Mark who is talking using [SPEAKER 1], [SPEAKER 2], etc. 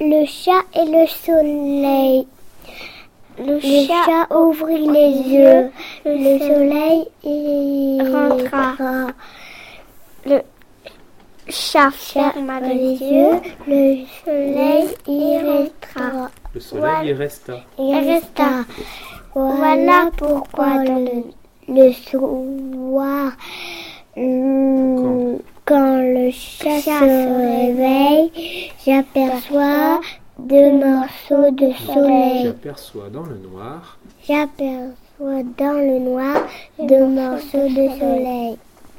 [SPEAKER 1] le chat et le soleil. Le, chat, ouvrit les yeux, le soleil y rentra. Le chat ferma les yeux, le soleil y rentra.
[SPEAKER 2] Le soleil y resta.
[SPEAKER 1] Il resta. Voilà pourquoi le, le soir, le chat se réveille, j'aperçois deux morceaux de soleil.
[SPEAKER 2] J'aperçois dans le noir
[SPEAKER 1] J'aperçois dans le noir deux morceaux de soleil.